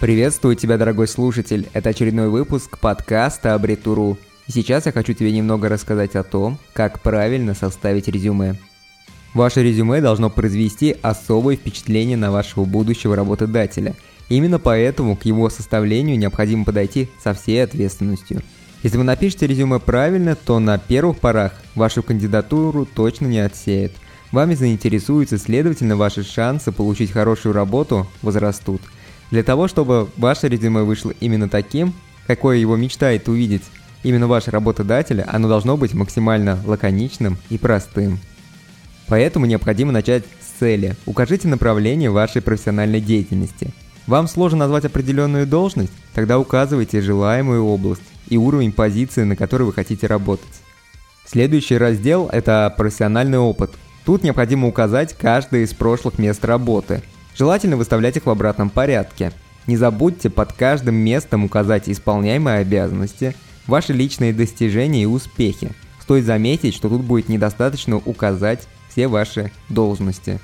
Приветствую тебя, дорогой слушатель. Это очередной выпуск подкаста Абритуру. Сейчас я хочу тебе немного рассказать о том, как правильно составить резюме. Ваше резюме должно произвести особое впечатление на вашего будущего работодателя. Именно поэтому к его составлению необходимо подойти со всей ответственностью. Если вы напишете резюме правильно, то на первых порах вашу кандидатуру точно не отсеют. Вами заинтересуются, следовательно, ваши шансы получить хорошую работу возрастут – для того, чтобы ваше резюме вышло именно таким, какое его мечтает увидеть именно ваш работодатель, оно должно быть максимально лаконичным и простым. Поэтому необходимо начать с цели. Укажите направление вашей профессиональной деятельности. Вам сложно назвать определенную должность? Тогда указывайте желаемую область и уровень позиции, на которой вы хотите работать. Следующий раздел – это профессиональный опыт. Тут необходимо указать каждое из прошлых мест работы – Желательно выставлять их в обратном порядке. Не забудьте под каждым местом указать исполняемые обязанности, ваши личные достижения и успехи. Стоит заметить, что тут будет недостаточно указать все ваши должности.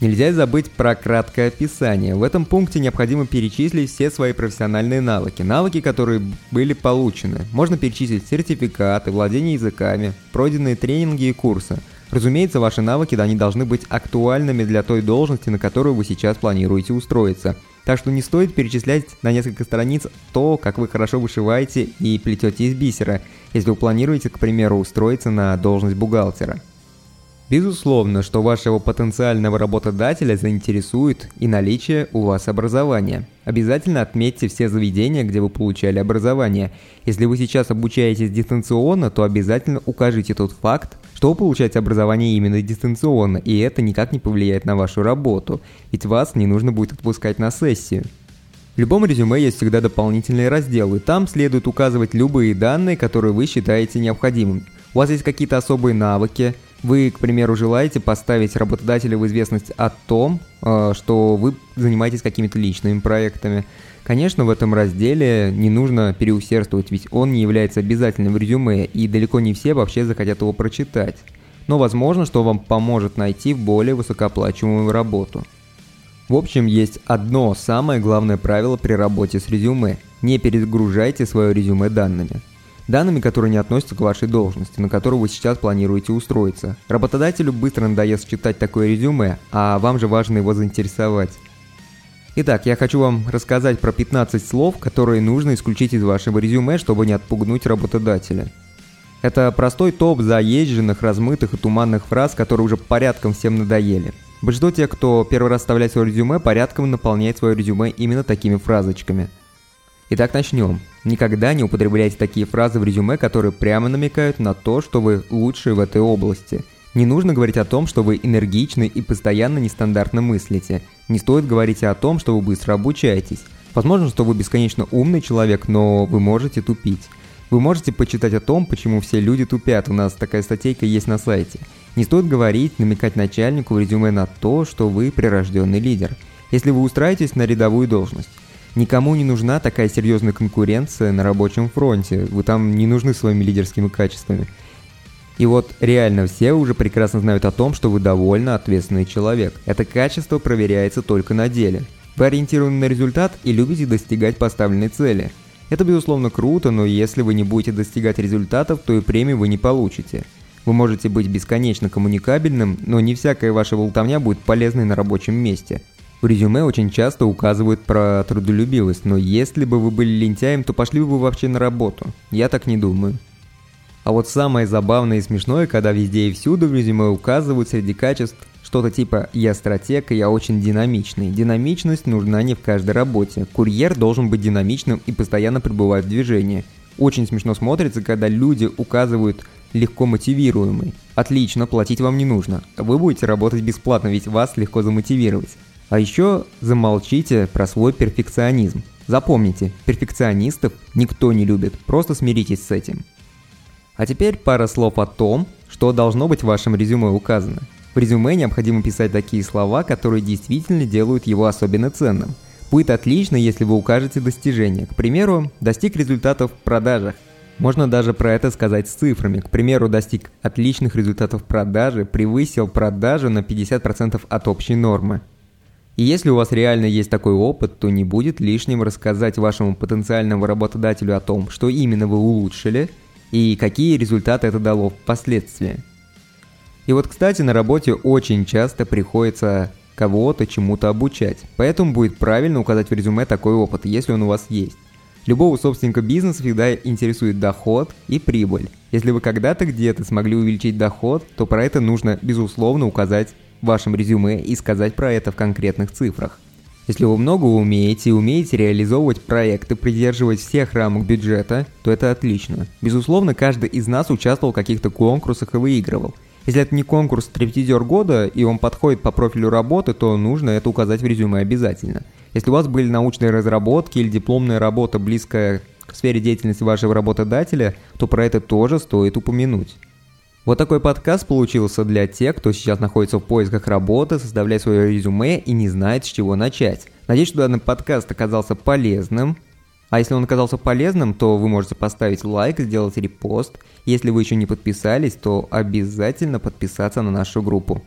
Нельзя забыть про краткое описание. В этом пункте необходимо перечислить все свои профессиональные навыки. Навыки, которые были получены. Можно перечислить сертификаты, владение языками, пройденные тренинги и курсы – Разумеется, ваши навыки да, они должны быть актуальными для той должности, на которую вы сейчас планируете устроиться. Так что не стоит перечислять на несколько страниц то, как вы хорошо вышиваете и плетете из бисера, если вы планируете, к примеру, устроиться на должность бухгалтера. Безусловно, что вашего потенциального работодателя заинтересует и наличие у вас образования. Обязательно отметьте все заведения, где вы получали образование. Если вы сейчас обучаетесь дистанционно, то обязательно укажите тот факт, что вы получаете образование именно дистанционно, и это никак не повлияет на вашу работу, ведь вас не нужно будет отпускать на сессию. В любом резюме есть всегда дополнительные разделы, там следует указывать любые данные, которые вы считаете необходимыми. У вас есть какие-то особые навыки – вы, к примеру, желаете поставить работодателя в известность о том, э, что вы занимаетесь какими-то личными проектами. Конечно, в этом разделе не нужно переусердствовать, ведь он не является обязательным в резюме, и далеко не все вообще захотят его прочитать. Но возможно, что вам поможет найти более высокооплачиваемую работу. В общем, есть одно самое главное правило при работе с резюме – не перегружайте свое резюме данными данными, которые не относятся к вашей должности, на которую вы сейчас планируете устроиться. Работодателю быстро надоест читать такое резюме, а вам же важно его заинтересовать. Итак, я хочу вам рассказать про 15 слов, которые нужно исключить из вашего резюме, чтобы не отпугнуть работодателя. Это простой топ заезженных, размытых и туманных фраз, которые уже порядком всем надоели. Большинство тех, кто первый раз вставляет свое резюме, порядком наполняет свое резюме именно такими фразочками. Итак, начнем. Никогда не употребляйте такие фразы в резюме, которые прямо намекают на то, что вы лучшие в этой области. Не нужно говорить о том, что вы энергичны и постоянно нестандартно мыслите. Не стоит говорить о том, что вы быстро обучаетесь. Возможно, что вы бесконечно умный человек, но вы можете тупить. Вы можете почитать о том, почему все люди тупят. У нас такая статейка есть на сайте. Не стоит говорить, намекать начальнику в резюме на то, что вы прирожденный лидер. Если вы устраиваетесь на рядовую должность. Никому не нужна такая серьезная конкуренция на рабочем фронте. Вы там не нужны своими лидерскими качествами. И вот реально все уже прекрасно знают о том, что вы довольно ответственный человек. Это качество проверяется только на деле. Вы ориентированы на результат и любите достигать поставленной цели. Это безусловно круто, но если вы не будете достигать результатов, то и премию вы не получите. Вы можете быть бесконечно коммуникабельным, но не всякая ваша болтовня будет полезной на рабочем месте. В резюме очень часто указывают про трудолюбивость, но если бы вы были лентяем, то пошли бы вы вообще на работу. Я так не думаю. А вот самое забавное и смешное, когда везде и всюду в резюме указывают среди качеств что-то типа «я стратег, и я очень динамичный». Динамичность нужна не в каждой работе. Курьер должен быть динамичным и постоянно пребывать в движении. Очень смешно смотрится, когда люди указывают легко мотивируемый. Отлично, платить вам не нужно. Вы будете работать бесплатно, ведь вас легко замотивировать. А еще замолчите про свой перфекционизм. Запомните, перфекционистов никто не любит, просто смиритесь с этим. А теперь пара слов о том, что должно быть в вашем резюме указано. В резюме необходимо писать такие слова, которые действительно делают его особенно ценным. Будет отлично, если вы укажете достижения. К примеру, достиг результатов в продажах. Можно даже про это сказать с цифрами. К примеру, достиг отличных результатов в продаже, превысил продажу на 50% от общей нормы. И если у вас реально есть такой опыт, то не будет лишним рассказать вашему потенциальному работодателю о том, что именно вы улучшили и какие результаты это дало впоследствии. И вот, кстати, на работе очень часто приходится кого-то чему-то обучать, поэтому будет правильно указать в резюме такой опыт, если он у вас есть. Любого собственника бизнеса всегда интересует доход и прибыль. Если вы когда-то где-то смогли увеличить доход, то про это нужно, безусловно, указать вашем резюме и сказать про это в конкретных цифрах. Если вы много умеете и умеете реализовывать проекты, придерживать всех рамок бюджета, то это отлично. Безусловно, каждый из нас участвовал в каких-то конкурсах и выигрывал. Если это не конкурс «Стриптизер года» и он подходит по профилю работы, то нужно это указать в резюме обязательно. Если у вас были научные разработки или дипломная работа, близкая к сфере деятельности вашего работодателя, то про это тоже стоит упомянуть. Вот такой подкаст получился для тех, кто сейчас находится в поисках работы, составляет свое резюме и не знает, с чего начать. Надеюсь, что данный подкаст оказался полезным. А если он оказался полезным, то вы можете поставить лайк, сделать репост. Если вы еще не подписались, то обязательно подписаться на нашу группу.